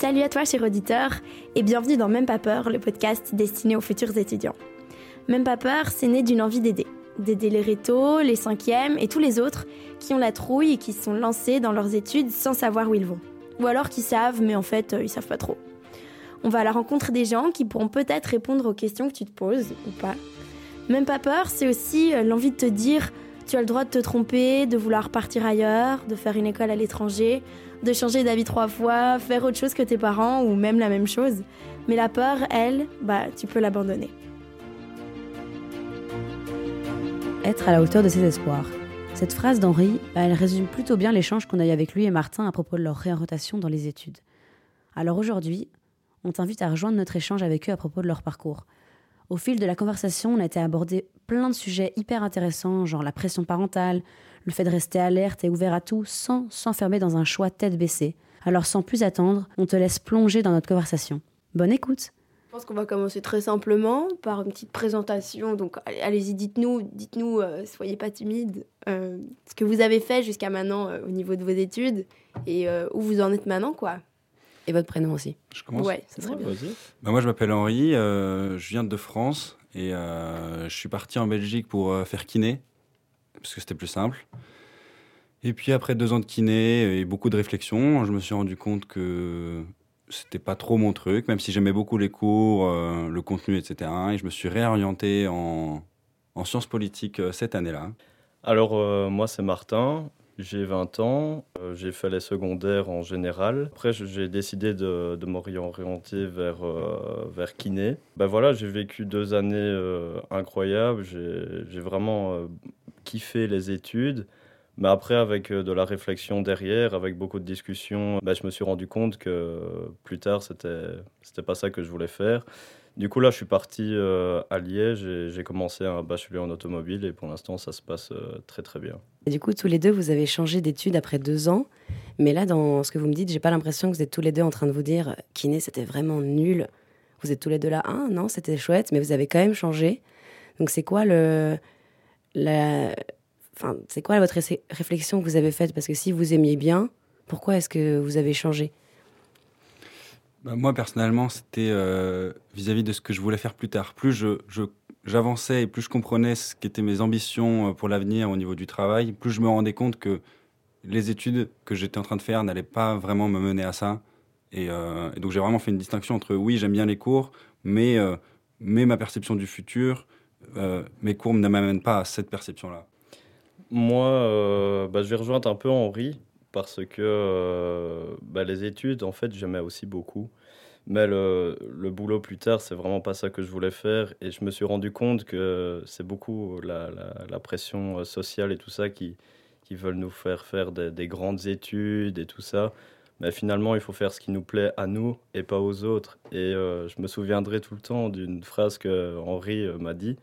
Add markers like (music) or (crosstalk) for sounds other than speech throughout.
Salut à toi, cher auditeur, et bienvenue dans Même pas peur, le podcast destiné aux futurs étudiants. Même pas peur, c'est né d'une envie d'aider. D'aider les rétos, les cinquièmes et tous les autres qui ont la trouille et qui se sont lancés dans leurs études sans savoir où ils vont. Ou alors qui savent, mais en fait, euh, ils savent pas trop. On va à la rencontre des gens qui pourront peut-être répondre aux questions que tu te poses ou pas. Même pas peur, c'est aussi euh, l'envie de te dire tu as le droit de te tromper, de vouloir partir ailleurs, de faire une école à l'étranger, de changer d'avis trois fois, faire autre chose que tes parents ou même la même chose. Mais la peur, elle, bah, tu peux l'abandonner. Être à la hauteur de ses espoirs. Cette phrase d'Henri, bah, elle résume plutôt bien l'échange qu'on a eu avec lui et Martin à propos de leur réorientation dans les études. Alors aujourd'hui, on t'invite à rejoindre notre échange avec eux à propos de leur parcours. Au fil de la conversation, on a été abordé plein de sujets hyper intéressants, genre la pression parentale, le fait de rester alerte et ouvert à tout sans s'enfermer dans un choix tête baissée. Alors sans plus attendre, on te laisse plonger dans notre conversation. Bonne écoute Je pense qu'on va commencer très simplement par une petite présentation. Donc allez-y, dites-nous, dites-nous, euh, soyez pas timide, euh, ce que vous avez fait jusqu'à maintenant euh, au niveau de vos études et où vous en êtes maintenant, quoi. Et votre prénom aussi. Je commence Ouais, ça serait bien. Bah, moi, je m'appelle Henri, euh, je viens de France et euh, je suis parti en Belgique pour euh, faire kiné, parce que c'était plus simple. Et puis après deux ans de kiné et beaucoup de réflexion, je me suis rendu compte que c'était pas trop mon truc, même si j'aimais beaucoup les cours, euh, le contenu, etc. Et je me suis réorienté en, en sciences politiques euh, cette année-là. Alors, euh, moi, c'est Martin. J'ai 20 ans. Euh, j'ai fait les secondaires en général. Après, j'ai décidé de, de m'orienter vers, euh, vers kiné. Ben voilà, j'ai vécu deux années euh, incroyables. J'ai vraiment kiffé les études. Mais après, avec de la réflexion derrière, avec beaucoup de discussions, ben, je me suis rendu compte que plus tard, c'était pas ça que je voulais faire. Du coup, là, je suis parti euh, à Liège et j'ai commencé un bachelier en automobile et pour l'instant, ça se passe euh, très très bien. Et du coup, tous les deux, vous avez changé d'études après deux ans. Mais là, dans ce que vous me dites, j'ai pas l'impression que vous êtes tous les deux en train de vous dire kiné, c'était vraiment nul. Vous êtes tous les deux là, ah non, c'était chouette, mais vous avez quand même changé. Donc c'est quoi le, la, enfin, c'est quoi votre ré- réflexion que vous avez faite? Parce que si vous aimiez bien, pourquoi est-ce que vous avez changé? Bah, moi, personnellement, c'était euh, vis-à-vis de ce que je voulais faire plus tard. Plus je, j'avançais et plus je comprenais ce qu'étaient mes ambitions euh, pour l'avenir au niveau du travail, plus je me rendais compte que les études que j'étais en train de faire n'allaient pas vraiment me mener à ça. Et, euh, donc, j'ai vraiment fait une distinction entre oui, j'aime bien les cours, mais, mais ma perception du futur, mes cours ne m'amènent pas à cette perception-là. Moi, bah, je vais rejoindre un peu Henri parce que euh, bah, les études, en fait, j'aimais aussi beaucoup. Mais le, le boulot plus tard, c'est vraiment pas ça que je voulais faire. Et je me suis rendu compte que c'est beaucoup la, la- pression euh, sociale et tout ça qui, qui veulent nous faire faire des grandes études et tout ça. Mais finalement, il faut faire ce qui nous plaît à nous et pas aux autres. Et euh, je me souviendrai tout le temps d'une phrase que Henri euh, m'a dit.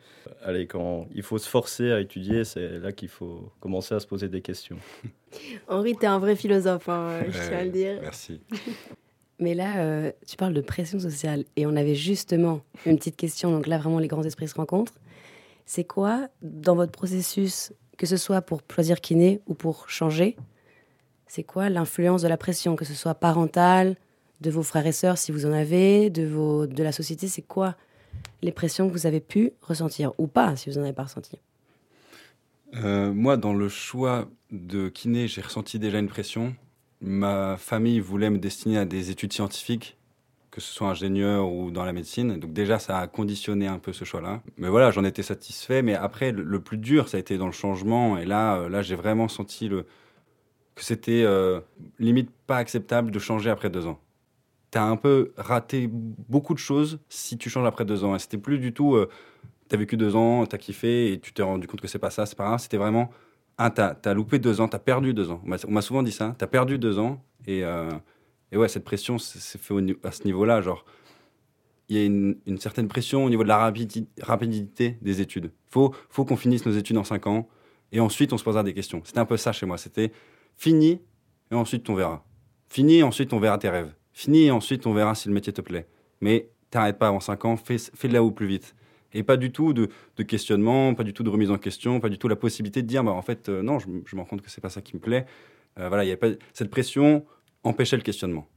Allez, quand il faut se forcer à étudier, c'est là qu'il faut commencer à se poser des questions. (laughs) Henri, t'es un vrai philosophe, hein, je tiens à le dire. Merci. (laughs) Mais là, euh, tu parles de pression sociale et on avait justement une petite question. Donc là, vraiment, les grands esprits se rencontrent. C'est quoi, dans votre processus, que ce soit pour choisir kiné ou pour changer, c'est quoi l'influence de la pression, que ce soit parentale, de vos frères et sœurs si vous en avez, de, la société C'est quoi les pressions que vous avez pu ressentir ou pas si vous n'en avez pas ressenti? Euh, moi, dans le choix de kiné, j'ai ressenti déjà une pression. Ma famille voulait me destiner à des études scientifiques, que ce soit ingénieur ou dans la médecine. Donc déjà, ça a conditionné un peu ce choix-là. Mais voilà, j'en étais satisfait. Mais après, le, le plus dur, ça a été dans le changement. Et là, euh, là, j'ai vraiment senti le... que c'était euh, limite pas acceptable de changer après deux ans. T'as un peu raté beaucoup de choses si tu changes après deux ans. Et c'était plus du tout... euh, T'as vécu deux ans, t'as kiffé et tu t'es rendu compte que c'est pas ça, c'est pas grave. C'était vraiment, ah, t'as as loupé deux ans, t'as perdu deux ans. On m'a- souvent dit ça, t'as perdu deux ans. Et, euh, et ouais, cette pression, c'est fait au à ce niveau-là. Genre, il y a une, une certaine pression au niveau de la rapidi- rapidité des études. Faut, faut qu'on finisse nos études en cinq ans et ensuite on se posera des questions. C'était un peu ça chez moi. C'était fini et ensuite on verra. Fini et ensuite on verra tes rêves. Fini et ensuite on verra si le métier te plaît. Mais t'arrêtes pas avant cinq ans, fais, fais de là au plus vite. Et pas du tout de, questionnement, pas du tout de remise en question, pas du tout la possibilité de dire, bah, en fait, euh, non, je, je me rends compte que c'est pas ça qui me plaît. Euh, voilà, il y a pas cette pression empêchait le questionnement.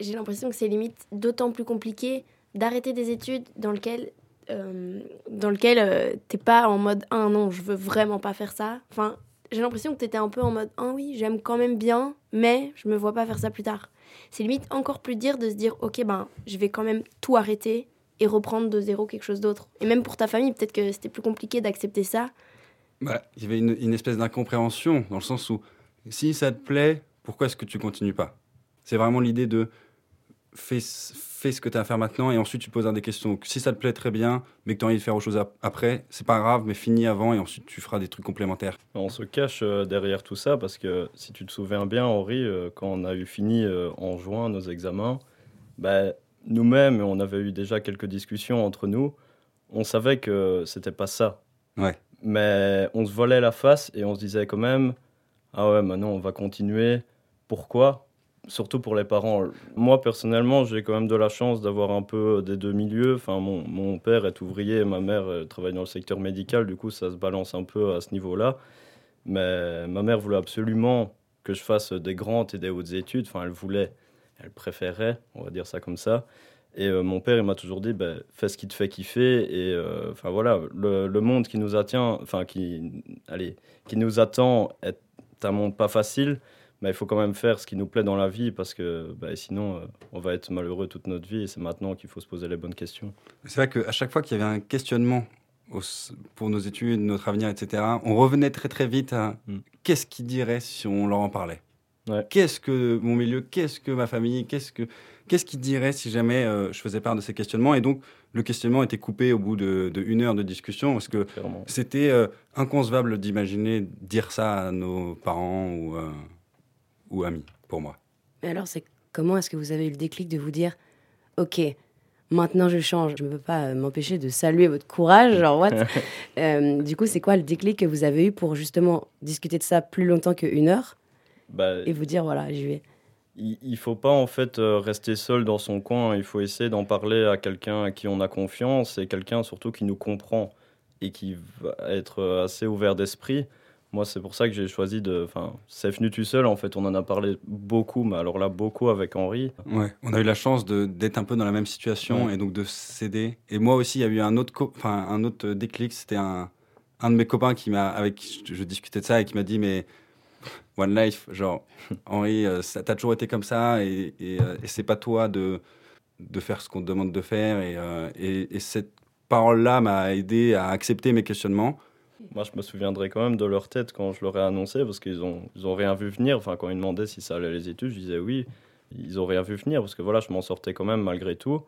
j'ai l'impression que c'est limite d'autant plus compliqué d'arrêter des études dans lesquelles euh, dans lequel t'es pas en mode ah non je veux vraiment pas faire ça enfin j'ai l'impression que t'étais un peu en mode ah oui j'aime quand même bien mais je me vois pas faire ça plus tard. C'est limite encore plus dur de se dire ok ben je vais quand même tout arrêter et reprendre de zéro quelque chose d'autre. Et même pour ta famille peut-être que c'était plus compliqué d'accepter ça. Bah, il y avait une, une espèce d'incompréhension dans le sens où si ça te plaît pourquoi est-ce que tu continues pas? C'est vraiment l'idée de fais, fais ce que tu as à faire maintenant et ensuite tu poses des questions. Si ça te plaît très bien, mais que tu as envie de faire autre chose après, c'est pas grave, mais finis avant et ensuite tu feras des trucs complémentaires. On se cache euh, derrière tout ça parce que si tu te souviens bien, Henri, euh, quand on a eu fini euh, en juin nos examens, bah, nous-mêmes, on avait eu déjà quelques discussions entre nous, on savait que c'était pas ça. Ouais. Mais on se volait la face et on se disait quand même, ah ouais, maintenant on va continuer. Pourquoi? Surtout pour les parents. Moi, personnellement, j'ai quand même de la chance d'avoir un peu des deux milieux. Enfin, mon, mon, père est ouvrier, ma mère travaille dans le secteur médical, du coup, ça se balance un peu à ce niveau-là. Mais ma mère voulait absolument que je fasse des grandes et des hautes études. Enfin, elle voulait, elle préférait, on va dire ça comme ça. Et euh, mon père, il m'a toujours dit, ben, fais ce qui te fait kiffer. Et euh, enfin voilà, le, le, monde qui nous attend, enfin qui, allez, qui nous attend est un monde pas facile il faut quand même faire ce qui nous plaît dans la vie parce que bah, sinon, euh, on va être malheureux toute notre vie et c'est maintenant qu'il faut se poser les bonnes questions. C'est vrai qu'à chaque fois qu'il y avait un questionnement pour nos études, notre avenir, etc., on revenait très très vite à mm. qu'est-ce qu'ils diraient si on leur en parlait Qu'est-ce que mon milieu Qu'est-ce que ma famille Qu'est-ce que qu'est-ce qu'ils diraient si jamais euh, je faisais part de ces questionnements? Et donc, le questionnement était coupé au bout de, une heure de discussion parce que c'était euh, inconcevable d'imaginer dire ça à nos parents ou ou amis pour moi. Mais alors, c'est comment est-ce que vous avez eu le déclic de vous dire, ok, maintenant je change, je ne peux pas euh, m'empêcher de saluer votre courage, genre what (laughs) euh, Du coup, c'est quoi le déclic que vous avez eu pour justement discuter de ça plus longtemps qu'une heure bah, et vous dire, voilà, j'y vais? il ne faut pas en fait euh, rester seul dans son coin, il faut essayer d'en parler à quelqu'un à qui on a confiance et quelqu'un surtout qui nous comprend et qui va être assez ouvert d'esprit. Moi, c'est pour ça que j'ai choisi de. Enfin, c'est venu tout seul, en fait. On en a parlé beaucoup, mais alors là, beaucoup avec Henri. Ouais, on a eu la chance d'être un peu dans la même situation et donc de s'aider. Et moi aussi, il y a eu un autre, enfin, un autre déclic. C'était un, un de mes copains qui m'a, avec qui je, discutais de ça et qui m'a dit Mais (laughs) One Life, genre, (laughs) Henri, euh, ça t'as toujours été comme ça et, euh, et, c'est pas toi de, de faire ce qu'on te demande de faire. Et, euh, et, et cette parole-là m'a aidé à accepter mes questionnements moi, je me souviendrai quand même de leur tête quand je leur ai annoncé, parce qu'ils ont, ils ont rien vu venir. Enfin, quand ils demandaient si ça allait les études, je disais oui. Ils ont rien vu venir, parce que voilà, je m'en sortais quand même malgré tout.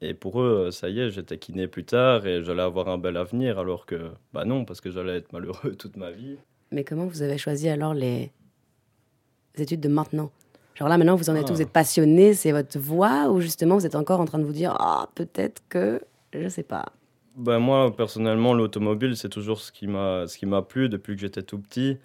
Et pour eux, ça y est, j'étais kiné plus tard et j'allais avoir un bel avenir, alors que, bah non, parce que j'allais être malheureux (laughs) toute ma vie. Mais comment vous avez choisi alors les études de maintenant? Genre là, maintenant, vous en êtes vous êtes passionné, c'est votre voix, ou justement, vous êtes encore en train de vous dire, ah, peut-être que, je sais pas. Ben moi, personnellement, l'automobile, c'est toujours ce qui m'a ce qui m'a plu depuis que j'étais tout petit.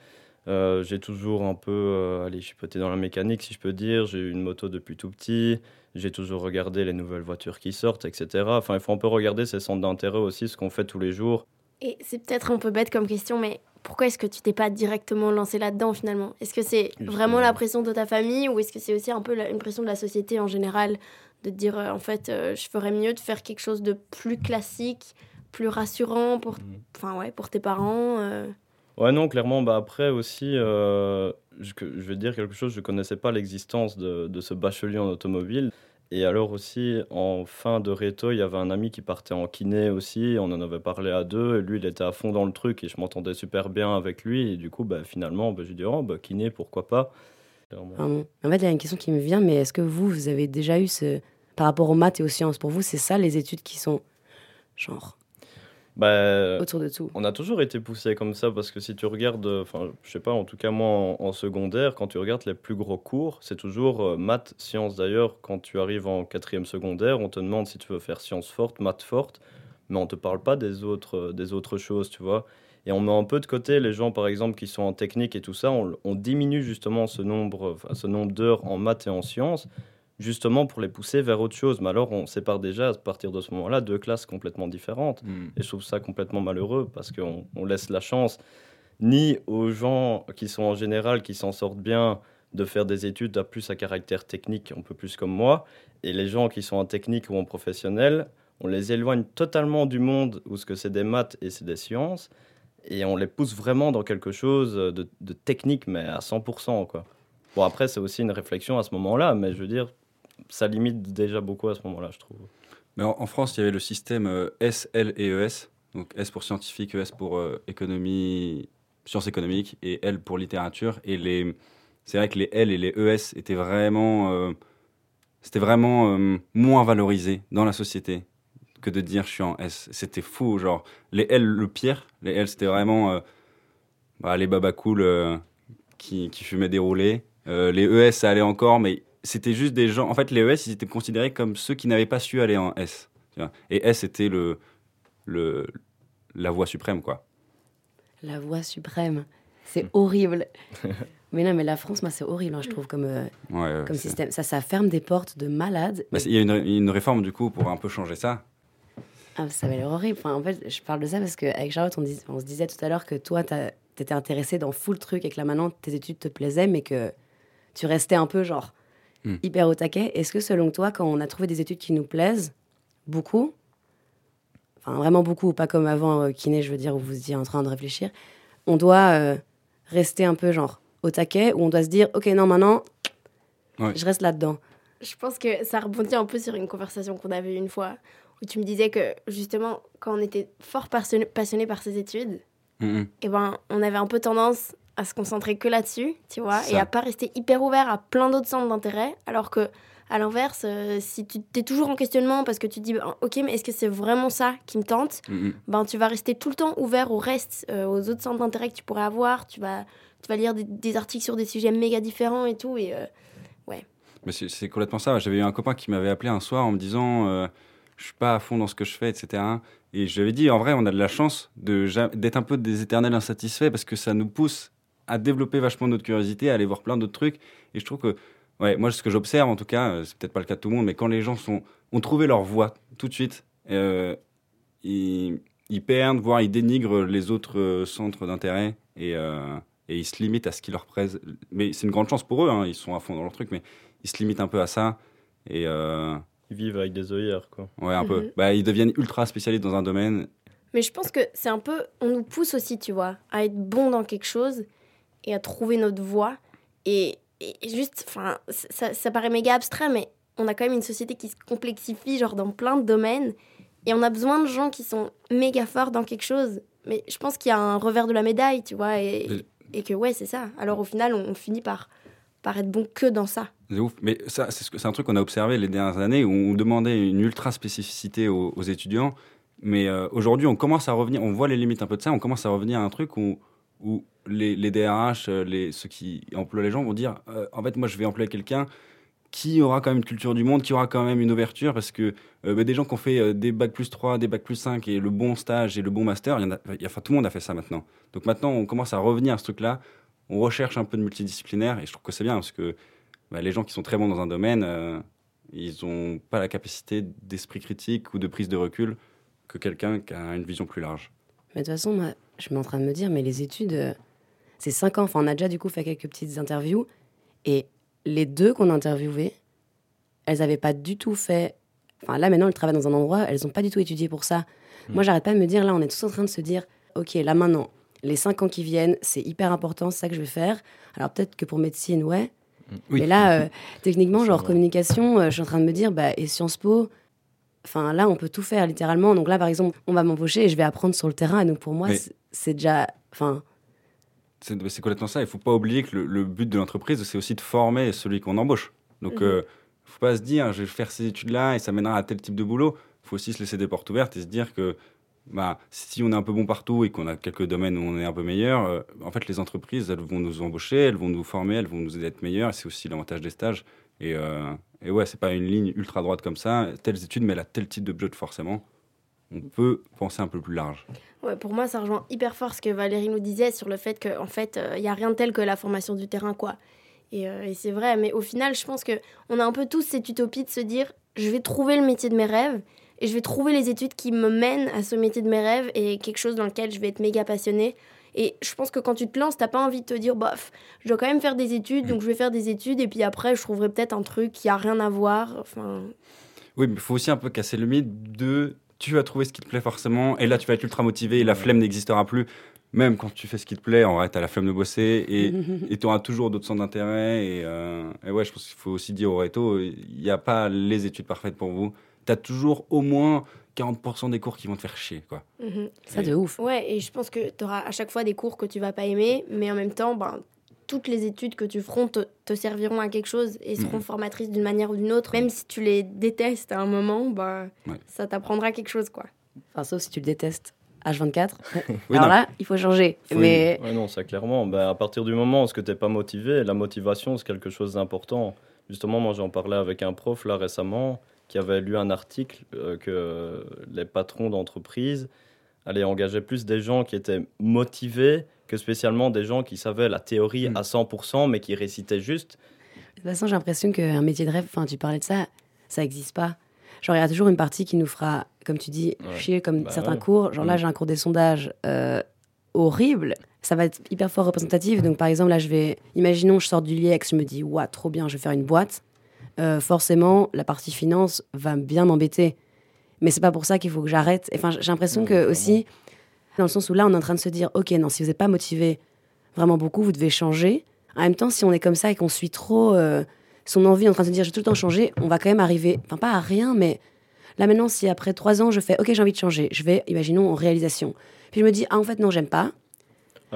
Euh, j'ai toujours un peu, euh, allez, chipoté dans la mécanique, si je peux dire. J'ai eu une moto depuis tout petit. J'ai toujours regardé les nouvelles voitures qui sortent, etc. Enfin, il faut un peu regarder ces centres d'intérêt aussi, ce qu'on fait tous les jours. Et c'est peut-être un peu bête comme question, mais pourquoi est-ce que tu t'es pas directement lancé là-dedans finalement? Est-ce que c'est vraiment la pression de ta famille ou est-ce que c'est aussi un peu une pression de la société en général? De dire euh, en fait euh, je ferais mieux de faire quelque chose de plus classique, plus rassurant pour, mhm. enfin ouais, pour tes parents euh. Ouais, non, clairement, bah après aussi, je, je, vais dire quelque chose, je connaissais pas l'existence de, de, ce bachelier en automobile. Et alors aussi, en fin de réto, il y avait un ami qui partait en kiné aussi, on en avait parlé à deux, et lui, il était à fond dans le truc, et je m'entendais super bien avec lui, et du coup, bah, finalement, bah, j'ai dit, oh, bah, kiné, pourquoi pas en fait, il y a une question qui me vient, mais est-ce que vous, vous avez déjà eu ce. Par rapport aux maths et aux sciences, pour vous, c'est ça les études qui sont. genre. Bah, autour de tout? On a toujours été poussé comme ça parce que si tu regardes, enfin, je sais pas, en tout cas moi en, secondaire, quand tu regardes les plus gros cours, c'est toujours euh, maths, sciences d'ailleurs. Quand tu arrives en quatrième secondaire, on te demande si tu veux faire sciences fortes, maths fortes, mais on te parle pas des autres, euh, des autres choses, tu vois. Et on met un peu de côté les gens, par exemple, qui sont en technique et tout ça. On, diminue justement ce nombre, ce nombre d'heures en maths et en sciences, justement pour les pousser vers autre chose. Mais alors, on sépare déjà à partir de ce moment-là deux classes complètement différentes. Hmm. Et je trouve ça complètement malheureux parce qu'on on laisse la chance ni aux gens qui sont en général, qui s'en sortent bien, de faire des études à plus à caractère technique, un peu plus comme moi. Et les gens qui sont en technique ou en professionnel, on les éloigne totalement du monde où ce que c'est des maths et c'est des sciences. Et on les pousse vraiment dans quelque chose de, technique, mais à 100%. Quoi. Bon, après, c'est aussi une réflexion à ce moment-là, mais je veux dire, ça limite déjà beaucoup à ce moment-là, je trouve. Mais en, France, il y avait le système euh, S, L et ES. Donc S pour scientifique, ES pour euh, économie, sciences économiques et L pour littérature. Et les, c'est vrai que les L et les ES étaient vraiment, euh, c'était vraiment moins valorisé dans la société que de dire je suis en S. C'était fou, genre les L le pire. Les L c'était vraiment bah, les baba cool qui, qui fumaient des roulés. les ES ça allait encore, mais c'était juste des gens. En fait, les ES, ils étaient considérés comme ceux qui n'avaient pas su aller en S. Et S était le, le, la voie suprême, quoi. La voie suprême. C'est hmm. horrible. (laughs) mais non, mais la France, moi, c'est horrible, hein, je trouve, comme, euh, comme système. Ça, ça ferme des portes de malades. Bah, il y a une, une, réforme, du coup, pour un peu changer ça. Ah, ça va l'air horrible. Enfin, en fait, je parle de ça parce qu'avec Charlotte, on, on, se disait tout à l'heure que toi, tu étais intéressé dans full truc et que là, maintenant, tes études te plaisaient, mais que tu restais un peu genre Hmm. hyper au taquet. Est-ce que selon toi, quand on a trouvé des études qui nous plaisent, beaucoup, enfin vraiment beaucoup, pas comme avant euh, kiné, je veux dire, où vous étiez en train de réfléchir, on doit euh, rester un peu genre au taquet, ou on doit se dire, ok, non, maintenant, je reste là-dedans? Je pense que ça rebondit un peu sur une conversation qu'on avait une fois, où tu me disais que justement, quand on était fort passionné, par ces études, et eh ben, on avait un peu tendance à se concentrer que là-dessus, tu vois, et à pas rester hyper ouvert à plein d'autres centres d'intérêt, alors que à l'inverse, euh, si tu es toujours en questionnement parce que tu te dis, ben, ok, mais est-ce que c'est vraiment ça qui me tente Ben, tu vas rester tout le temps ouvert au reste, euh, aux autres centres d'intérêt que tu pourrais avoir. Tu vas, tu vas lire des, articles sur des sujets méga différents et tout. Et euh, ouais. Mais c'est complètement ça. J'avais eu un copain qui m'avait appelé un soir en me disant, je suis pas à fond dans ce que je fais, etc. Et je lui avais dit, en vrai, on a de la chance d'être un peu des éternels insatisfaits parce que ça nous pousse à développer vachement notre curiosité, à aller voir plein d'autres trucs. Et je trouve que, ouais, moi, ce que j'observe, en tout cas, euh, c'est peut-être pas le cas de tout le monde, mais quand les gens sont, ont trouvé leur voie tout de suite, euh, ils, perdent, voire ils dénigrent les autres euh, centres d'intérêt et, ils se limitent à ce qui leur plaise. Mais c'est une grande chance pour eux, hein, ils sont à fond dans leur truc, mais ils se limitent un peu à ça. Et ils vivent avec des œillères, quoi. Ouais, un peu. Mhm. Bah, ils deviennent ultra spécialistes dans un domaine. Mais je pense que c'est un peu. On nous pousse aussi, tu vois, à être bon dans quelque chose et à trouver notre voie. Et, juste, enfin, ça, ça, paraît méga abstrait, mais on a quand même une société qui se complexifie, genre dans plein de domaines. Et on a besoin de gens qui sont méga forts dans quelque chose. Mais je pense qu'il y a un revers de la médaille, tu vois. Et, et que, ouais, c'est ça. Alors au final, on, finit par, par être bon que dans ça. C'est ouf. Mais ça, c'est un truc qu'on a observé les dernières années où on demandait une ultra spécificité aux, étudiants. Mais euh, aujourd'hui, on commence à revenir, on voit les limites un peu de ça, on commence à revenir à un truc où, où les, les DRH, euh, ceux qui emploient les gens vont dire euh, en fait, moi, je vais employer quelqu'un qui aura quand même une culture du monde, qui aura quand même une ouverture, parce que bah, des gens qui ont fait des bacs plus 3, des bacs plus 5 et le bon stage et le bon master, enfin, tout le monde a fait ça maintenant. Donc maintenant, on commence à revenir à ce truc-là, on recherche un peu de multidisciplinaire, et je trouve que c'est bien, parce que bah, les gens qui sont très bons dans un domaine, ils n'ont pas la capacité d'esprit critique ou de prise de recul que quelqu'un qui a une vision plus large. Mais de toute façon, moi, je suis en train de me dire, mais les études, c'est cinq ans. Enfin, on a déjà du coup fait quelques petites interviews. Et les deux qu'on a interviewées, elles n'avaient pas du tout fait. Enfin, là, maintenant, elles travaillent dans un endroit, elles n'ont pas du tout étudié pour ça. Hmm. Moi, j'arrête pas de me dire, là, on est tous en train de se dire, OK, là, maintenant, les cinq ans qui viennent, c'est hyper important, c'est ça que je vais faire. Alors, peut-être que pour médecine, ouais. Hmm. Mais là, euh, (laughs) techniquement, genre communication, euh, je suis en train de me dire, bah, et Sciences Po, enfin, là, on peut tout faire, littéralement. Donc là, par exemple, on va m'embaucher et je vais apprendre sur le terrain. Et donc, pour moi, c'est déjà. Enfin, c'est complètement ça. Il ne faut pas oublier que le, but de l'entreprise, c'est aussi de former celui qu'on embauche. Donc, il mhm. ne euh, faut pas se dire, je vais faire ces études-là et ça mènera à tel type de boulot. Il faut aussi se laisser des portes ouvertes et se dire que bah, si on est un peu bon partout et qu'on a quelques domaines où on est un peu meilleur, euh, en fait, les entreprises, elles vont nous embaucher, elles vont nous former, elles vont nous aider à être meilleurs. C'est aussi l'avantage des stages. Et, euh, et ouais, c'est pas une ligne ultra droite comme ça. Telles études, mais elle a tel type de job forcément. On peut penser un peu plus large. Ouais, pour moi, ça rejoint hyper fort ce que Valérie nous disait sur le fait qu'en en fait, il euh, n'y a rien de tel que la formation du terrain, quoi. Euh, et, c'est vrai, mais au final, je pense qu'on a un peu tous cette utopie de se dire je vais trouver le métier de mes rêves et je vais trouver les études qui me mènent à ce métier de mes rêves et quelque chose dans lequel je vais être méga passionnée. Et je pense que quand tu te lances, t'as pas envie de te dire, bof, je dois quand même faire des études, donc je vais faire des études, et puis après, je trouverai peut-être un truc qui a rien à voir. Enfin, Oui, mais il faut aussi un peu casser le mythe de tu vas trouver ce qui te plaît forcément, et là tu vas être ultra motivé, et la flemme n'existera plus. Même quand tu fais ce qui te plaît, en vrai, t'as la flemme de bosser, et (laughs) tu auras toujours d'autres centres d'intérêt. Et, euh, et ouais, je pense qu'il faut aussi dire au réto, il n'y a pas les études parfaites pour vous. Tu as toujours au moins 40% des cours qui vont te faire chier, quoi. mhm. Ça, de ouf. Ouais, et je pense que tu auras à chaque fois des cours que tu vas pas aimer, mais en même temps, ben, toutes les études que tu feras te, te serviront à quelque chose et seront Mhm. formatrices d'une manière ou d'une autre. Même si tu les détestes à un moment, ben, Ouais. ça t'apprendra quelque chose, quoi. Enfin, sauf si tu le détestes. H24. (laughs) Oui, (laughs) Alors non. là, il faut changer. Faut- mais Ouais, non, ça clairement. Ben, à partir du moment où tu n'es pas motivé, la motivation, c'est quelque chose d'important. Justement, moi, j'en parlais avec un prof là récemment qui avait lu un article euh, que les patrons d'entreprise allaient engager plus des gens qui étaient motivés que spécialement des gens qui savaient la théorie Mm. à 100%, mais qui récitaient juste. de toute façon, j'ai l'impression qu'un métier de rêve, enfin, tu parlais de ça, ça n'existe pas. Genre, il y a toujours une partie qui nous fera, comme tu dis, Ouais. chier, comme Bah certains ouais. cours. Genre là, Mm. j'ai un cours des sondages euh, horrible. Ça va être hyper fort représentatif. Donc, par exemple, là, je vais. Imaginons, je sors du LIEX, je me dis, waouh, trop bien, je vais faire une boîte. Euh, forcément, la partie finance va bien m'embêter. Mais c'est pas pour ça qu'il faut que j'arrête. Enfin, j'ai l'impression que aussi, dans le sens où là, on est en train de se dire, ok, non, si vous n'êtes pas motivé vraiment beaucoup, vous devez changer. En même temps, si on est comme ça et qu'on suit trop euh, son envie en train de se dire, je vais tout le temps changer, on va quand même arriver, enfin pas à rien, mais là maintenant, si après trois ans, je fais, ok, j'ai envie de changer, je vais, imaginons, en réalisation. Puis je me dis, ah, en fait, non, j'aime pas.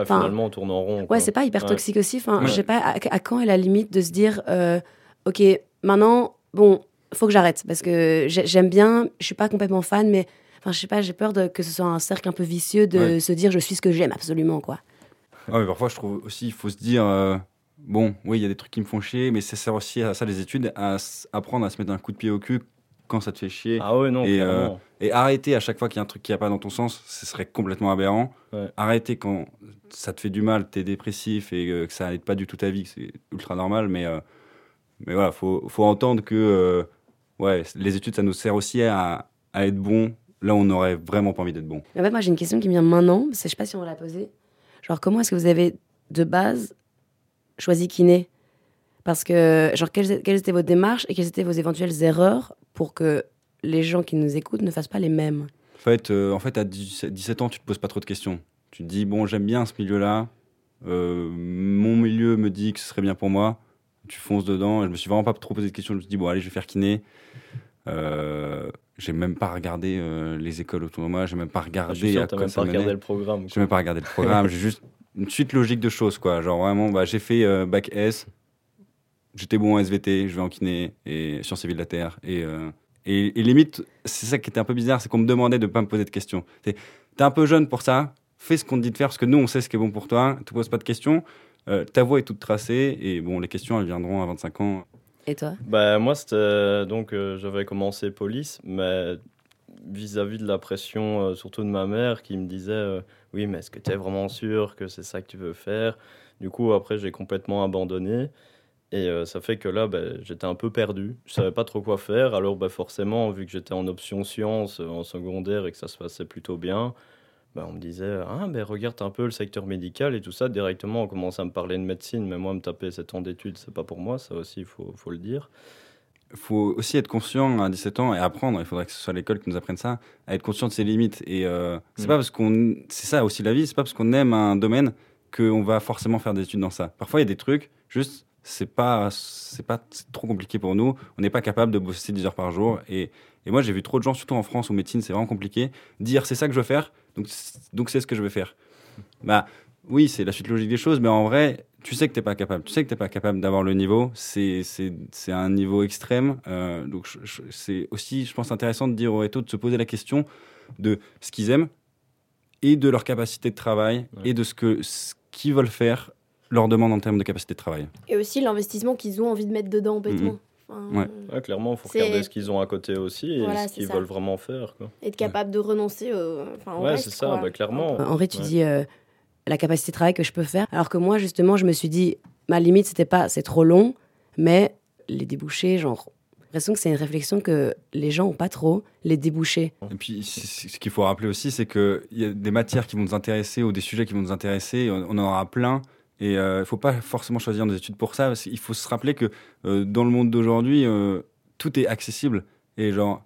Finalement, on tourne en rond. Ouais, c'est pas hyper Ouais. toxique aussi. Enfin, Ouais. je sais pas à, à quand est la limite de se dire, euh, ok, maintenant, bon, faut que j'arrête parce que j'ai- j'aime bien, je suis pas complètement fan, mais enfin, je sais pas, j'ai peur de, que ce soit un cercle un peu vicieux de Ouais. se dire, je suis ce que j'aime absolument, quoi. Mais parfois, je trouve aussi, il faut se dire, euh, bon, oui, il y a des trucs qui me font chier, mais ça sert aussi à ça, les études, à apprendre à se mettre un coup de pied au cul quand ça te fait chier. Ah ouais, non, Et, euh, clairement. Et arrêter à chaque fois qu'il y a un truc qui n'a pas dans ton sens, ce serait complètement aberrant. Ouais. Arrêter quand ça te fait du mal, t'es dépressif et euh, que ça n'aide pas du tout ta vie, que c'est ultra normal. Mais, euh, mais voilà, faut, faut entendre que euh, ouais, les études, ça nous sert aussi à, à être bon là on n'aurait vraiment pas envie d'être bon. En fait, moi, j'ai une question qui me vient maintenant, parce que je sais pas si on va la poser. Genre, comment est-ce que vous avez, de base, choisi kiné? Parce que, genre, quelles, quelles étaient vos démarches et quelles étaient vos éventuelles erreurs pour que les gens qui nous écoutent ne fassent pas les mêmes? En fait, euh, en fait, à 17 17 ans, tu te poses pas trop de questions. Tu te dis, bon, j'aime bien ce milieu-là. euh, mon milieu me dit que ce serait bien pour moi. Tu fonces dedans. Et je me suis vraiment pas trop posé de questions. Je me suis dit, bon, allez, je vais faire kiné. Euh, j'ai même pas regardé euh, les écoles autour de moi. J'ai même pas Ah, je regardé sûr à t'as quoi même ça pas regardé le programme. J'ai même pas regardé le programme. j'ai juste une suite logique de choses, quoi. Genre vraiment, bah, j'ai fait euh, bac S. J'étais bon en SVT. Je vais en kiné et sciences et vie de la terre. Et, euh, et, et limite, c'est ça qui était un peu bizarre, c'est qu'on me demandait de pas me poser de questions. T'es t'es un peu jeune pour ça. Fais ce qu'on te dit de faire parce que nous, on sait ce qui est bon pour toi. Tu poses pas de questions. Euh, ta voix est toute tracée et bon, les questions, elles viendront à 25 ans. Et toi? Bah, moi, c'était donc euh, j'avais commencé police, mais vis-à-vis de la pression, euh, surtout de ma mère, qui me disait euh, Oui, mais est-ce que tu es vraiment sûr que c'est ça que tu veux faire? Du coup, après, j'ai complètement abandonné. Et euh, ça fait que là, bah, j'étais un peu perdu. Je savais pas trop quoi faire. Alors, bah, forcément, vu que j'étais en option sciences euh, en secondaire et que ça se passait plutôt bien, bah, on me disait ah, ben, Regarde un peu le secteur médical et tout ça. Directement, on commençait à me parler de médecine. Mais moi, me taper 7 ans d'études, c'est pas pour moi. Ça aussi, il faut, faut le dire. Il faut aussi être conscient à 17 ans et apprendre. Il faudrait que ce soit l'école qui nous apprenne ça, à être conscient de ses limites. Et euh, c'est Mm. pas parce qu'on, c'est ça aussi la vie. C'est pas parce qu'on aime un domaine qu'on va forcément faire des études dans ça. Parfois, il y a des trucs, juste, c'est pas, c'est pas, trop compliqué pour nous. On n'est pas capable de bosser 10 heures par jour. Et, et moi, j'ai vu trop de gens, surtout en France où médecine, c'est vraiment compliqué, dire c'est ça que je veux faire, donc, c'est- donc c'est ce que je vais faire. Bah oui, c'est la suite logique des choses, mais en vrai, tu sais que t'es pas capable. Tu sais que t'es pas capable d'avoir le niveau. C'est c'est c'est un niveau extrême. Euh, donc c'est aussi, je pense, intéressant de dire aux rétos de se poser la question de ce qu'ils aiment et de leur capacité de travail Ouais. et de ce que ce qu'ils veulent faire leur demande en termes de capacité de travail. Et aussi l'investissement qu'ils ont envie de mettre dedans, bêtement. Enfin, Ouais. Ouais, clairement, il faut regarder ce qu'ils ont à côté aussi et Voilà, ce qu'ils veulent vraiment faire. Quoi. Être capable de renoncer au, enfin, au Ouais, c'est ça, bah, clairement. Henri, tu Ouais. dis euh, la capacité de travail que je peux faire. Alors que moi, justement, je me suis dit, ma limite, c'était pas c'est trop long, mais les débouchés, genre, l'impression que c'est une réflexion que les gens ont pas trop, les débouchés. Et puis, ce qu'il faut rappeler aussi, c'est qu'il y a des matières qui vont nous intéresser ou des sujets qui vont nous intéresser. On en aura plein. Et il euh, ne faut pas forcément choisir des études pour ça. Il faut se rappeler que euh, dans le monde d'aujourd'hui, euh, tout est accessible. Et genre,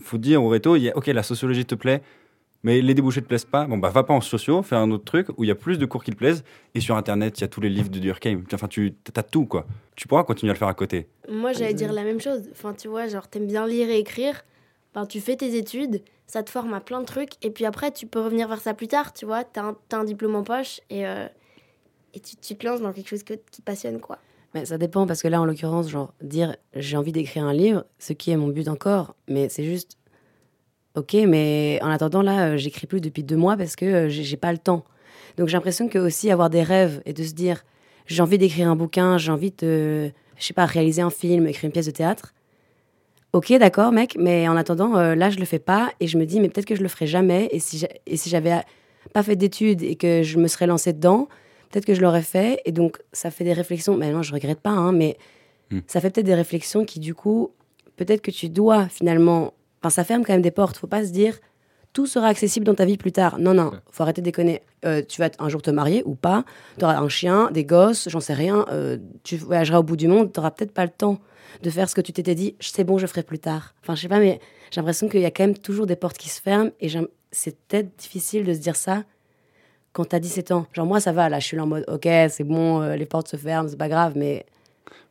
faut dire au réto, ok, la sociologie te plaît, mais les débouchés te plaisent pas, bon bah va pas en sociaux, fais un autre truc où il y a plus de cours qui te plaisent. Et sur internet, il y a tous les livres de Durkheim. Enfin, tu as tout quoi. Tu pourras continuer à le faire à côté. Moi, j'allais dire la même chose. Enfin, tu vois, genre t'aimes bien lire et écrire. Ben, tu fais tes études, ça te forme à plein de trucs, et puis après, tu peux revenir vers ça plus tard, tu vois. T'as un, as un diplôme en poche, et, euh, et tu, te lances dans quelque chose qui passionne, quoi. Mais ça dépend, parce que là, en l'occurrence, genre, dire j'ai envie d'écrire un livre, ce qui est mon but encore, mais c'est juste Ok, mais en attendant, là, euh, j'écris plus depuis deux mois parce que euh, j'ai pas le temps. Donc j'ai l'impression que aussi avoir des rêves et de se dire j'ai envie d'écrire un bouquin, j'ai envie de, je sais pas, réaliser un film, écrire une pièce de théâtre. Ok, d'accord, mec, mais en attendant, euh, là, je le fais pas et je me dis, mais peut-être que je le ferai jamais. Et si j'avais pas fait d'études et que je me serais lancée dedans, peut-être que je l'aurais fait. Et donc, ça fait des réflexions. Mais non, je regrette pas, hein, mais hmm. ça fait peut-être des réflexions qui, du coup, peut-être que tu dois finalement Enfin, ça ferme quand même des portes. Faut pas se dire tout sera accessible dans ta vie plus tard. Non, non, faut arrêter de déconner. Euh, tu vas un jour te marier ou pas. Tu auras un chien, des gosses, j'en sais rien. Euh, tu voyageras au bout du monde. Tu n'auras peut-être pas le temps de faire ce que tu t'étais dit. C'est bon, je ferai plus tard. Enfin, je sais pas, mais j'ai l'impression qu'il y a quand même toujours des portes qui se ferment. Et c'est peut-être difficile de se dire ça quand tu as 17 ans. Genre, moi, ça va. Là, je suis là en mode, ok, c'est bon, euh, les portes se ferment, c'est pas grave, mais.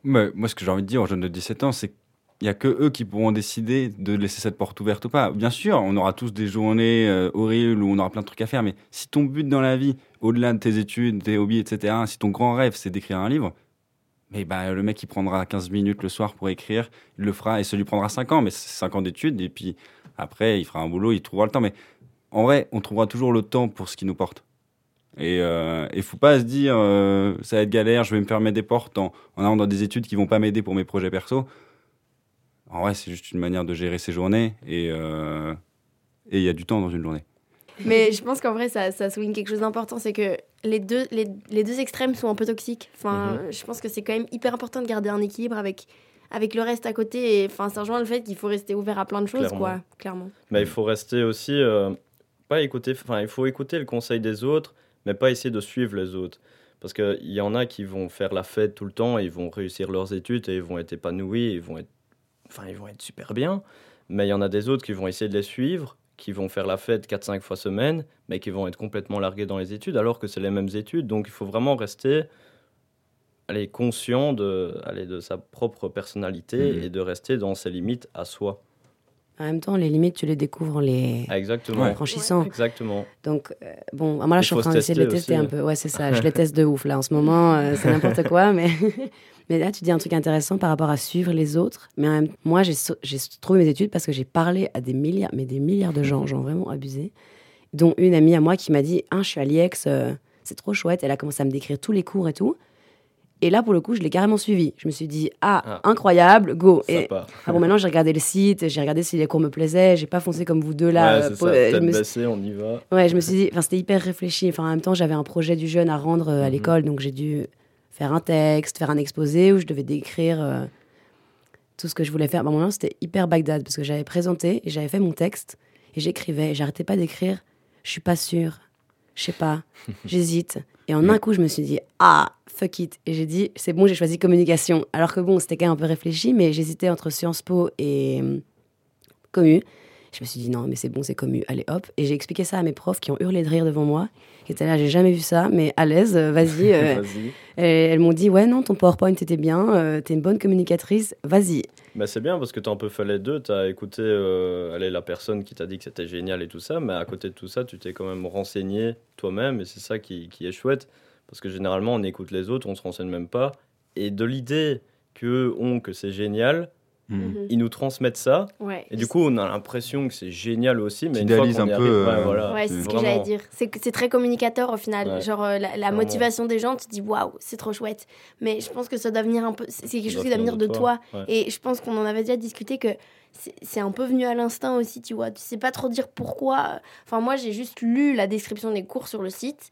mais moi, ce que j'ai envie de dire aux jeunes de 17 ans, c'est il n'y a que eux qui pourront décider de laisser cette porte ouverte ou pas. Bien sûr, on aura tous des journées euh, horribles où on aura plein de trucs à faire, mais si ton but dans la vie, au-delà de tes études, tes hobbies, etc., si ton grand rêve c'est d'écrire un livre, mais bah, le mec il prendra 15 minutes le soir pour écrire, il le fera et ça lui prendra 5 ans, mais c'est 5 ans d'études, et puis après il fera un boulot, il trouvera le temps. Mais en vrai, on trouvera toujours le temps pour ce qui nous porte. Et il euh, ne faut pas se dire euh, ça va être galère, je vais me fermer des portes en, en allant dans des études qui vont pas m'aider pour mes projets perso en vrai, c'est juste une manière de gérer ses journées euh, et il y a du temps dans une journée. Mais je pense qu'en vrai, ça, ça, souligne quelque chose d'important, c'est que les deux, les, les, deux extrêmes sont un peu toxiques. Enfin, mhm. je pense que c'est quand même hyper important de garder un équilibre avec, avec le reste à côté. Et enfin, ça rejoint le fait qu'il faut rester ouvert à plein de choses, clairement. quoi, clairement. Mais il faut rester aussi, euh, pas écouter, enfin, il faut écouter le conseil des autres, mais pas essayer de suivre les autres. Parce qu'il y en a qui vont faire la fête tout le temps, ils vont réussir leurs études et ils vont être épanouis, ils vont être enfin, ils vont être super bien. Mais il y en a des autres qui vont essayer de les suivre, qui vont faire la fête 4-5 fois semaine, mais qui vont être complètement largués dans les études, alors que c'est les mêmes études. Donc il faut vraiment rester allez, conscient de, allez, de sa propre personnalité mmh. et de rester dans ses limites à soi. En même temps, les limites, tu les découvres en les Exactement. franchissant. Exactement. Donc, euh, bon, moi là, je suis en train d'essayer de les tester un peu. Ouais, c'est ça. (laughs) je les teste de ouf là en ce moment. Euh, c'est (laughs) n'importe quoi, mais (laughs) Mais là, tu dis un truc intéressant par rapport à suivre les autres. Mais même, moi, j'ai trouvé mes études parce que j'ai parlé à des milliards, mais des milliards de gens, gens vraiment abusés, dont une amie à moi qui m'a dit Ah, je suis à l'IEX, euh, c'est trop chouette. Elle a commencé à me décrire tous les cours et tout. Et là, pour le coup, je l'ai carrément suivi. Je me suis dit, ah, ah. incroyable, go. Et ah bon, maintenant, j'ai regardé le site, j'ai regardé si les cours me plaisaient, j'ai pas foncé comme vous deux là. Ouais, ça, euh, me... on y va. Ouais, je me suis dit, enfin, c'était hyper réfléchi. Enfin, en même temps, j'avais un projet du jeune à rendre euh, à mhm. l'école, donc j'ai dû faire un texte, faire un exposé où je devais décrire euh, tout ce que je voulais faire. À un moment, c'était hyper Bagdad parce que j'avais présenté et j'avais fait mon texte et j'écrivais. J'arrêtais pas d'écrire. Je suis pas sûre. Je sais pas. (laughs) J'hésite. Et en un coup, je me suis dit, ah, fuck it. Et j'ai dit, c'est bon, j'ai choisi communication. Alors que bon, c'était quand même un peu réfléchi, mais j'hésitais entre Sciences Po et euh, commu. Je me suis dit, non, mais c'est bon, c'est commu. Allez, hop. Et j'ai expliqué ça à mes profs qui ont hurlé de rire devant moi qui étaient là, j'ai jamais vu ça, mais à l'aise, euh, vas-y. Euh. (laughs) et elles m'ont dit, ouais, non, ton PowerPoint était bien, euh, t'es une bonne communicatrice, vas-y. Bah, c'est bien parce que t'as un peu fait les deux, t'as écouté euh, la personne qui t'a dit que c'était génial et tout ça, mais à côté de tout ça, tu t'es quand même renseigné toi-même et c'est ça qui, qui est chouette parce que généralement on écoute les autres, on se renseigne même pas. Et de l'idée qu'eux ont que c'est génial, Mhm. Mhm. Ils nous transmettent ça. Et du coup, on a l'impression que c'est génial aussi. Mais une fois qu'on un peu. ouais, c'est ce que j'allais dire. C'est très communicateur au final. Genre, euh, la, motivation des gens, tu te dis waouh, c'est trop chouette. Mais je pense que ça doit venir un peu. C'est quelque chose qui doit venir de, toi. Et je pense qu'on en avait déjà discuté que c'est un peu venu à l'instinct aussi, tu vois. Tu sais pas trop dire pourquoi. Enfin, moi, j'ai juste lu la description des cours sur le site.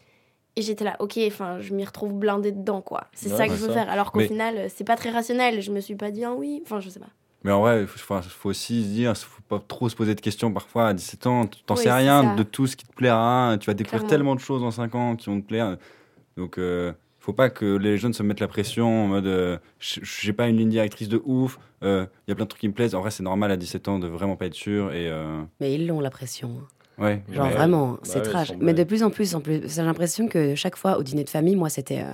Et j'étais là, ok, enfin, je m'y retrouve blindée dedans, quoi. C'est ça que je veux faire. Alors qu'au final, c'est pas très rationnel. Je me suis pas dit, ah oui, enfin, je sais pas. Mais en vrai, il faut, enfin, faut aussi se dire, faut pas trop se poser de questions parfois. À 17 ans, tu t'en Oui, sais rien ça. de tout ce qui te plaira. Tu vas découvrir Clairement. tellement de choses en 5 ans qui vont te plaire. Donc, euh, faut pas que les jeunes se mettent la pression en mode euh, j'ai pas une ligne directrice de ouf, il y a plein de trucs qui me plaisent. En vrai, c'est normal à 17 ans de vraiment pas être sûr. Et euh, Mais ils l'ont la pression. hein. Ouais, Genre mais- vraiment, Bah c'est ouais, trash. Mais de plus en plus, en plus, j'ai l'impression que chaque fois au dîner de famille, moi c'était euh,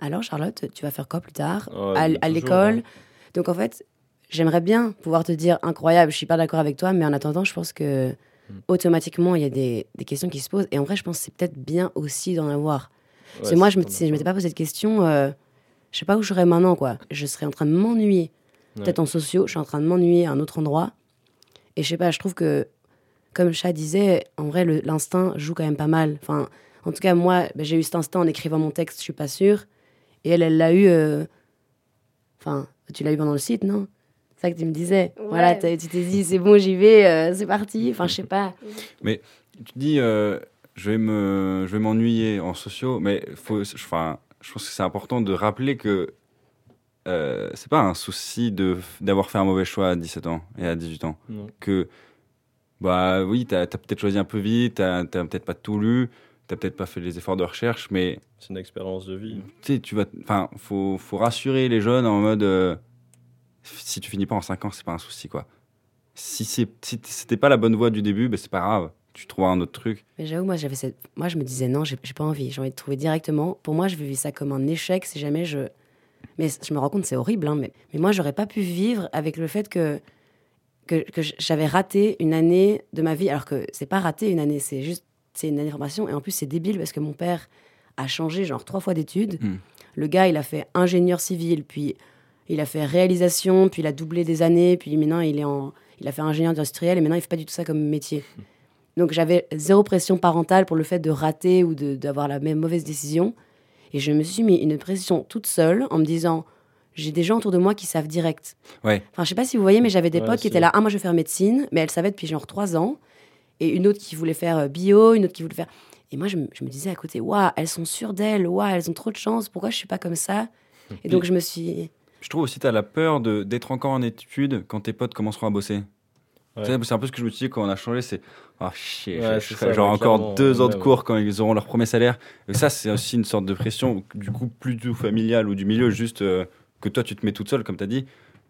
alors Charlotte, tu vas faire quoi plus tard Ouais, à, l'école hein. Donc en fait, j'aimerais bien pouvoir te dire incroyable, je suis pas d'accord avec toi, mais en attendant, je pense que Hmm. automatiquement il y a des, des questions qui se posent. Et en vrai, je pense que c'est peut-être bien aussi d'en avoir. Parce que moi, je me, si je m'étais pas posé de questions, euh, je sais pas où je serais maintenant quoi. Je serais en train de m'ennuyer. Peut-être en sociaux, je suis en train de m'ennuyer à un autre endroit. Et je sais pas, je trouve que, comme Chat disait, en vrai, l'instinct joue quand même pas mal. Enfin, en tout cas, moi, ben, j'ai eu cet instinct en écrivant mon texte, je suis pas sûre. Et elle, elle l'a eu. euh, Enfin, tu l'as eu pendant le site, non? C'est ça que tu me disais. Ouais. Voilà, tu t'es dit, c'est bon, j'y vais, euh, c'est parti. Enfin, je sais pas. Tu dis, euh, je vais me, je vais m'ennuyer en sociaux, mais faut, enfin, je pense que c'est important de rappeler que euh, c'est pas un souci de d'avoir fait un mauvais choix à 17 ans et à 18 ans. Non. Que bah oui, t'as as, peut-être choisi un peu vite, t'as peut-être pas tout lu, t'as peut-être pas fait les efforts de recherche, mais C'est une expérience de vie. tu sais, tu vas, enfin, faut, faut rassurer les jeunes en mode, euh, si tu finis pas en 5 ans, c'est pas un souci quoi. Si c'est, si c'était pas la bonne voie du début, ben c'est pas grave. Tu trouveras un autre truc. Mais j'avoue, moi, j'avais cette... moi, je me disais non, j'ai j'ai pas envie. J'ai envie de trouver directement. Pour moi, je vivais ça comme un échec si jamais je. Mais je me rends compte, c'est horrible, hein, mais... mais moi, j'aurais pas pu vivre avec le fait que, que, que j'avais raté une année de ma vie. Alors que c'est pas raté une année, c'est juste. C'est une année de formation. Et en plus, c'est débile parce que mon père a changé genre trois fois d'études. Hmm. Le gars, il a fait ingénieur civil, puis il a fait réalisation, puis il a doublé des années, puis maintenant, il, est en... il a fait ingénieur industriel et maintenant, il fait pas du tout ça comme métier. Donc j'avais zéro pression parentale pour le fait de rater ou de- d'avoir la même mauvaise décision. Et je me suis mis une pression toute seule en me disant, j'ai des gens autour de moi qui savent direct. Ouais. Enfin, je sais pas si vous voyez, mais j'avais des Ouais, potes qui étaient là, ah moi je vais faire médecine, mais elle savait depuis genre trois ans. Et une autre qui voulait faire euh, bio, une autre qui voulait faire... Et moi je, me- je me disais à côté, waouh, elles sont sûres d'elles, waouh, elles ont trop de chance, pourquoi je suis pas comme ça? Et donc je me suis... Je trouve aussi que tu as la peur de- d'être encore en études quand tes potes commenceront à bosser. Ouais. C'est un peu ce que je me suis dit quand on a changé, c'est ah chier, Ouais, je- c'est je- ça, genre encore deux ans de ouais, cours quand ils auront leur premier salaire. Et ça, c'est (laughs) aussi une sorte de pression, du coup, plus du tout familiale ou du milieu, juste euh, que toi, tu te mets toute seule, comme tu as dit,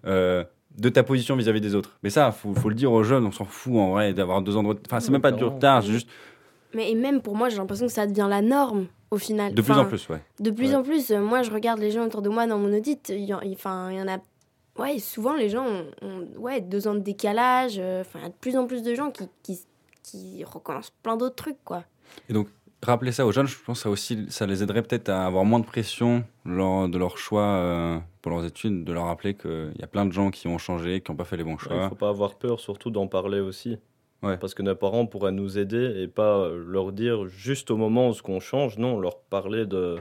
euh, de ta position vis-à-vis des autres. Mais ça, faut, faut le dire aux jeunes, on s'en fout en vrai d'avoir deux ans de retard. Enfin, c'est même pas du retard, c'est juste Mais et même pour moi, j'ai l'impression que ça devient la norme au final. de plus Enfin, en plus, ouais. De plus Ouais. en plus, euh, moi je regarde les gens autour de moi dans mon audit, il y, en- il- enfin, il y en a. Ouais, souvent les gens ont, ont, ouais, deux ans de décalage, euh, enfin, il y a de plus en plus de gens qui, qui, qui recommencent plein d'autres trucs, quoi. Rappeler ça aux jeunes, je pense que ça aussi, ça les aiderait peut-être à avoir moins de pression lors de leur choix euh, pour leurs études, de leur rappeler qu'il y a plein de gens qui ont changé, qui n'ont pas fait les bons Il choix. faut pas avoir peur, surtout d'en parler aussi. Ouais. Parce que nos parents pourraient nous aider et pas euh, leur dire juste au moment où ce qu'on change, non, leur parler de,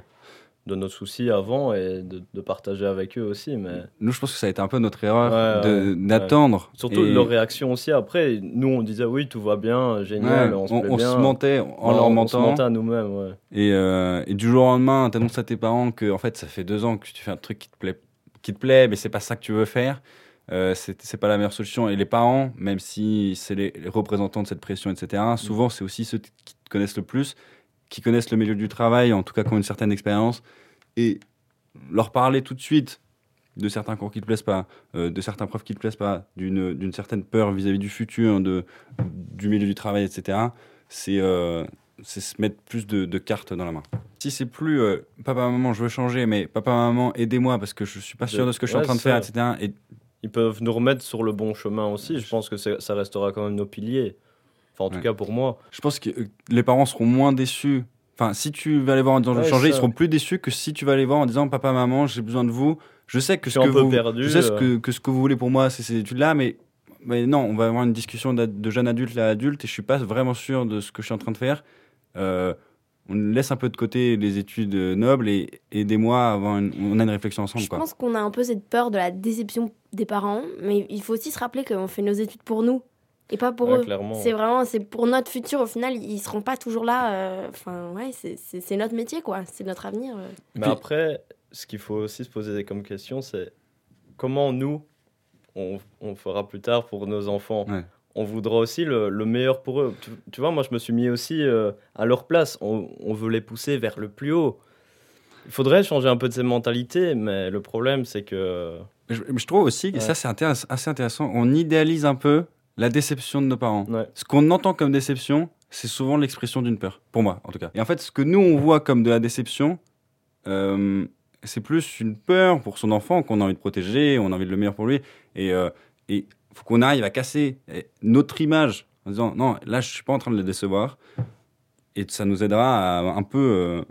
de nos soucis avant et de, de partager avec eux aussi. Mais Nous, je pense que ça a été un peu notre erreur Ouais, d'attendre. surtout Et- leur réaction aussi après. Nous, on disait oui, tout va bien, génial, on se on, plaît on bien. se mentait en leur on se mentant. mentait à nous-mêmes. Et, euh, et du jour au lendemain, t'annonces à tes parents que en fait, ça fait deux ans que tu fais un truc qui te plaît, qui te plaît mais c'est pas ça que tu veux faire. Euh, c'est c'est pas la meilleure solution. Et les parents, même si c'est les, les représentants de cette pression, etc., souvent, c'est aussi ceux qui te connaissent le plus, qui connaissent le milieu du travail, en tout cas qui ont une certaine expérience. Et leur parler tout de suite de certains cours qui te plaisent pas, euh, de certains profs qui te plaisent pas, d'une certaine peur vis-à-vis du futur, de, du milieu du travail, etc., c'est euh, se mettre plus de, de cartes dans la main. Si c'est plus euh, papa, maman, je veux changer, mais papa, maman, aidez-moi parce que je suis pas sûr De- ce que je suis en train de faire, etc. Et Ils peuvent nous remettre sur le bon chemin aussi. Je pense que ça restera quand même nos piliers. Enfin, en tout Ouais. cas pour moi. je pense que euh, les parents seront moins déçus. Enfin, si tu vas aller voir en disant je veux Ouais, changer, ils seront plus déçus que si tu vas aller voir en disant papa, maman, j'ai besoin de vous. Je sais que Je ce que vous, perdu, je sais ce que, que ce que vous voulez pour moi, c'est ces études-là, mais, mais non, on va avoir une discussion de jeune adulte à adulte et je suis pas vraiment sûr de ce que je suis en train de faire. Euh, on laisse un peu de côté les études euh, nobles et aidez-moi à avoir une, on a une réflexion ensemble. Je Quoi. pense qu'on a un peu cette peur de la déception des parents, mais il faut aussi se rappeler qu'on fait nos études pour nous et pas pour Ouais, eux. clairement. C'est vraiment, c'est pour notre futur. Au final, ils seront pas toujours là. euh, Enfin, ouais, c'est- c'est c'est notre métier, quoi. C'est notre avenir. euh. Mais Puis- après, ce qu'il faut aussi se poser comme question, c'est comment nous, on, on fera plus tard pour nos enfants? Ouais. On voudra aussi le, le meilleur pour eux. Tu, tu vois, moi, je me suis mis aussi euh, à leur place. On, on veut les pousser vers le plus haut. Il faudrait changer un peu de ces mentalités, mais le problème, c'est que. Je, je trouve aussi que Ouais. ça, c'est intéress- assez intéressant. On idéalise un peu la déception de nos parents. Ouais. Ce qu'on entend comme déception, c'est souvent l'expression d'une peur, pour moi en tout cas. Et en fait, ce que nous, on voit comme de la déception, euh, c'est plus une peur pour son enfant qu'on a envie de protéger, on a envie de le meilleur pour lui. Et euh, il faut qu'on arrive à casser eh, notre image en disant non, là, je suis pas en train de le décevoir. Et ça nous aidera à un peu euh,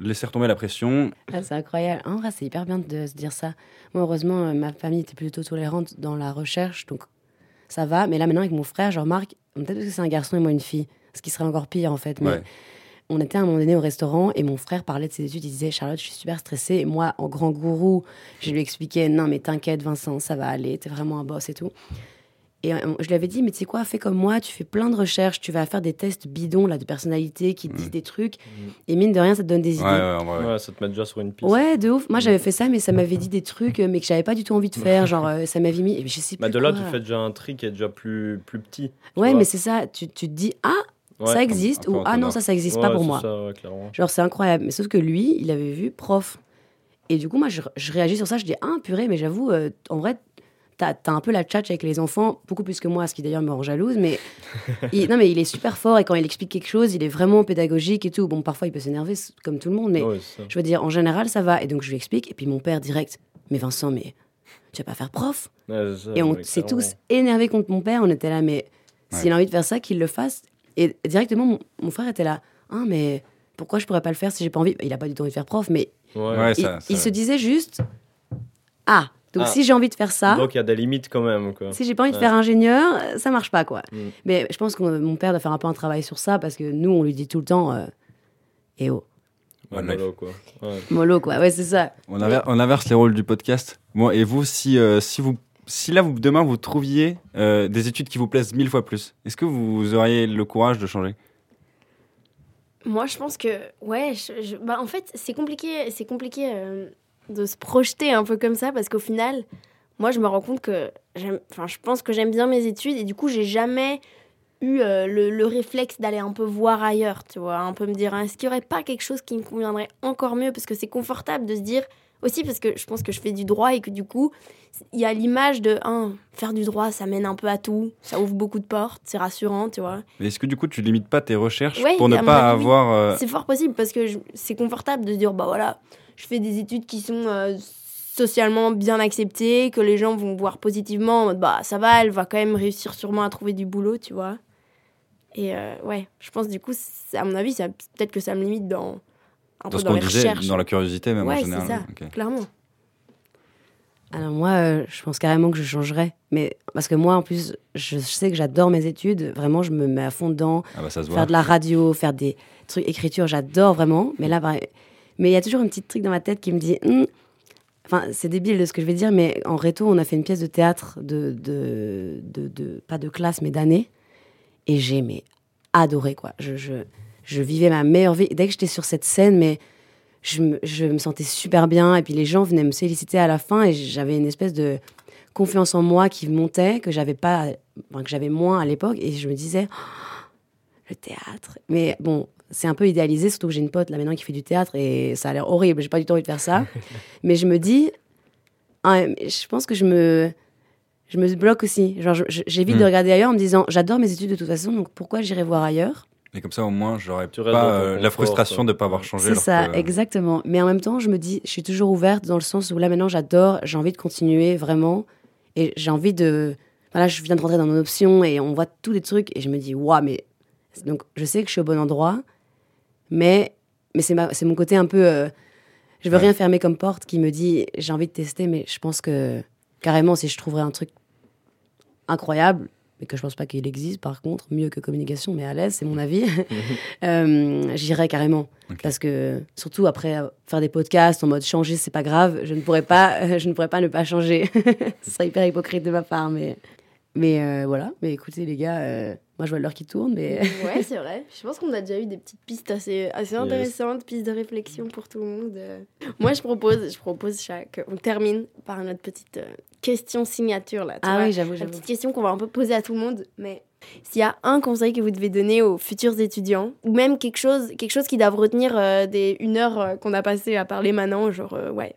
laisser retomber la pression. Ah, c'est incroyable. En vrai, c'est hyper bien de se dire ça. Moi, heureusement, euh, ma famille était plutôt tolérante dans la recherche, donc ça va. Mais là, maintenant, avec mon frère, je remarque, peut-être parce que c'est un garçon et moi une fille, ce qui serait encore pire en fait. Mais Ouais. on était à un moment donné au restaurant et mon frère parlait de ses études. Il disait Charlotte, je suis super stressée. Et moi, en grand gourou, je lui expliquais Non, mais t'inquiète, Vincent, ça va aller, t'es vraiment un boss et tout. Et euh, je lui avais dit Mais tu sais quoi, fais comme moi, tu fais plein de recherches, tu vas faire des tests bidons là, de personnalité qui te disent des trucs. Et mine de rien, ça te donne des Ouais, idées. ouais, ouais. Ouais, ça te met déjà sur une piste. Ouais, de ouf. Moi, j'avais fait ça, mais ça m'avait dit des trucs, euh, mais que j'avais pas du tout envie de faire. Genre, euh, ça m'avait mis. Je sais plus. Bah, de là, quoi. tu fais déjà un tri qui est déjà plus, plus petit. Ouais, vois. mais c'est ça. Tu, tu te dis, ah, Ouais. ça existe, ou ah non, ça, ça existe Ouais, pas pour moi. ça, ouais. Genre, c'est incroyable. Mais sauf que lui, il avait vu prof. Et du coup, moi, je, je réagis sur ça. Je dis, ah, purée, mais j'avoue, euh, en vrai, t'as as un peu la tchatch avec les enfants, beaucoup plus que moi, ce qui d'ailleurs me rend jalouse. Mais il, non, mais il est super fort et quand il explique quelque chose, il est vraiment pédagogique et tout. Bon, parfois, il peut s'énerver, comme tout le monde, mais Ouais, je veux dire, en général, ça va. Et donc, je lui explique. Et puis, mon père, direct, mais Vincent, mais tu vas pas faire prof Ouais, c'est ça, Et on s'est tous énervés contre mon père. On était là, mais s'il a envie de faire ça, qu'il le fasse. Et directement, mon, mon frère était là. Ah, mais pourquoi je pourrais pas le faire si j'ai pas envie? Il a pas du tout envie de faire prof, mais il, ça- il se disait juste Ah, donc Ah. si j'ai envie de faire ça, Donc il y a des limites quand même. Quoi. si j'ai pas envie de faire ingénieur, ça marche pas, quoi. Mm. Mais je pense que mon père doit faire un peu un travail sur ça parce que nous, on lui dit tout le temps euh, Eh oh, Ouais, mollo, quoi. Ouais. mollo, quoi. Ouais, c'est ça. On, inver- on inverse les rôles du podcast. Moi et vous, si, euh, si, vous, si là, vous, demain, vous trouviez euh, des études qui vous plaisent mille fois plus, est-ce que vous auriez le courage de changer? Moi, je pense que, ouais, je- je- bah, en fait, c'est compliqué, c'est compliqué euh, de se projeter un peu comme ça parce qu'au final, moi, je me rends compte que, enfin, je pense que j'aime bien mes études et du coup, j'ai jamais eu euh, le, le réflexe d'aller un peu voir ailleurs, tu vois, un peu me dire, hein, est-ce qu'il n'y aurait pas quelque chose qui me conviendrait encore mieux? Parce que c'est confortable de se dire, aussi parce que je pense que je fais du droit et que du coup, il y a l'image de, hein, faire du droit, ça mène un peu à tout, ça ouvre beaucoup de portes, c'est rassurant, tu vois. Mais est-ce que du coup, tu limites pas tes recherches Ouais, pour ne pas avis, avoir. euh, C'est fort possible parce que c'est confortable de se dire bah voilà, je fais des études qui sont euh, socialement bien acceptées, que les gens vont voir positivement en mode bah ça va, elle va quand même réussir sûrement à trouver du boulot, tu vois. Et euh, ouais, je pense du coup, à mon avis, peut-être que ça me limite dans un dans peu ce dans les disait, recherches. dans la curiosité même en ouais, c'est général. ça, clairement. Alors moi, euh, je pense carrément que je changerais. Mais parce que moi, en plus, je sais que j'adore mes études. Vraiment, je me mets à fond dedans. Ah bah ça se voit. faire de la radio, faire des trucs écriture, j'adore vraiment. Mais là, bah, mais il y a toujours un petit truc dans ma tête qui me dit, Hum, enfin, c'est débile de ce que je vais dire, mais en réto, on a fait une pièce de théâtre de, de, de, pas de classe, mais d'année, et j'ai mais adoré quoi. Je, je, je vivais ma meilleure vie. Dès que j'étais sur cette scène, mais je me, je me sentais super bien. Et puis les gens venaient me féliciter à la fin, et j'avais une espèce de confiance en moi qui montait que j'avais pas, que j'avais moins à l'époque, et je me disais le théâtre. Mais bon, c'est un peu idéalisé, surtout que j'ai une pote là maintenant qui fait du théâtre et ça a l'air horrible. J'ai pas du tout envie de faire ça. (laughs) mais je me dis, ah, mais je pense que je me, je me bloque aussi. Genre, j'évite Hmm. de regarder ailleurs en me disant, j'adore mes études de toute façon, donc pourquoi j'irai voir ailleurs? Et comme ça, au moins, j'aurais pas euh, la frustration quoi. de ne pas avoir changé. C'est ça, que- exactement. Mais en même temps, je me dis, je suis toujours ouverte dans le sens où là maintenant, j'adore, j'ai envie de continuer vraiment, et j'ai envie de, voilà, je viens de rentrer dans mon option et on voit tous les trucs et je me dis, waouh, mais donc je sais que je suis au bon endroit, mais mais c'est mon côté un peu, euh, je veux Ouais. rien fermer comme porte qui me dit, j'ai envie de tester, mais je pense que carrément, si je trouverais un truc incroyable, mais que je pense pas qu'il existe par contre, mieux que communication, mais à l'aise, c'est mon avis, (laughs) euh, j'irais carrément. Parce que surtout après euh, faire des podcasts en mode changer, c'est pas grave, je ne pourrais pas, (laughs) je ne pourrais pas ne pas changer. (laughs) Ce serait hyper hypocrite de ma part, mais Mais euh, voilà, mais écoutez les gars, euh, moi je vois l'heure qui tourne, mais... ouais, (laughs) c'est vrai. Je pense qu'on a déjà eu des petites pistes assez, assez Yes. intéressantes, pistes de réflexion pour tout le monde. Euh, Moi, je propose, je propose chaque... On termine par notre petite question signature, là. tu Ah vois. oui, j'avoue, La j'avoue. petite question qu'on va un peu poser à tout le monde, mais s'il y a un conseil que vous devez donner aux futurs étudiants, ou même quelque chose, quelque chose qui doivent retenir euh, des une heure euh, qu'on a passé à parler maintenant, genre, euh, ouais,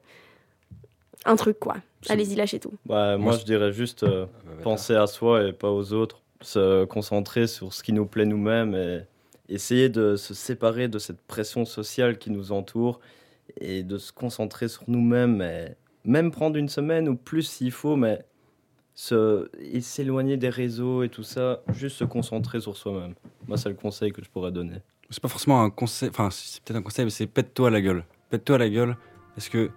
un truc, quoi. Allez-y, lâchez tout. Bah, moi, je dirais juste euh, penser à soi et pas aux autres, se concentrer sur ce qui nous plaît nous-mêmes et essayer de se séparer de cette pression sociale qui nous entoure et de se concentrer sur nous-mêmes et même prendre une semaine ou plus s'il faut, mais se, s'éloigner des réseaux et tout ça, juste se concentrer sur soi-même. Moi, c'est le conseil que je pourrais donner. C'est pas forcément un conseil, enfin, c'est peut-être un conseil, mais c'est pète-toi la gueule. Pète-toi la gueule, parce que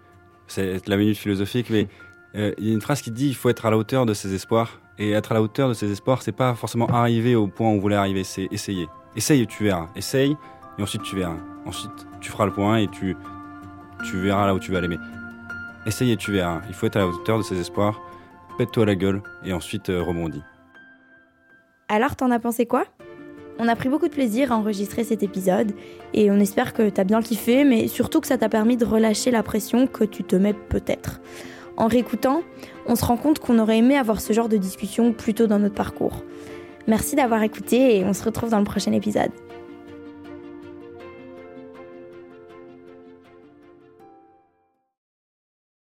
c'est la minute philosophique, mais euh, il y a une phrase qui dit il faut être à la hauteur de ses espoirs. Et être à la hauteur de ses espoirs, c'est pas forcément arriver au point où on voulait arriver, c'est essayer. Essaye et tu verras. Essaye, et ensuite tu verras. Ensuite, tu feras le point et tu, tu verras là où tu vas aller. Mais essaye et tu verras. Il faut être à la hauteur de ses espoirs. Pète-toi la gueule, et ensuite euh, rebondis. Alors, t'en as pensé quoi? On a pris beaucoup de plaisir à enregistrer cet épisode et on espère que t'as bien kiffé, mais surtout que ça t'a permis de relâcher la pression que tu te mets peut-être. En réécoutant, on se rend compte qu'on aurait aimé avoir ce genre de discussion plus tôt dans notre parcours. Merci d'avoir écouté et on se retrouve dans le prochain épisode.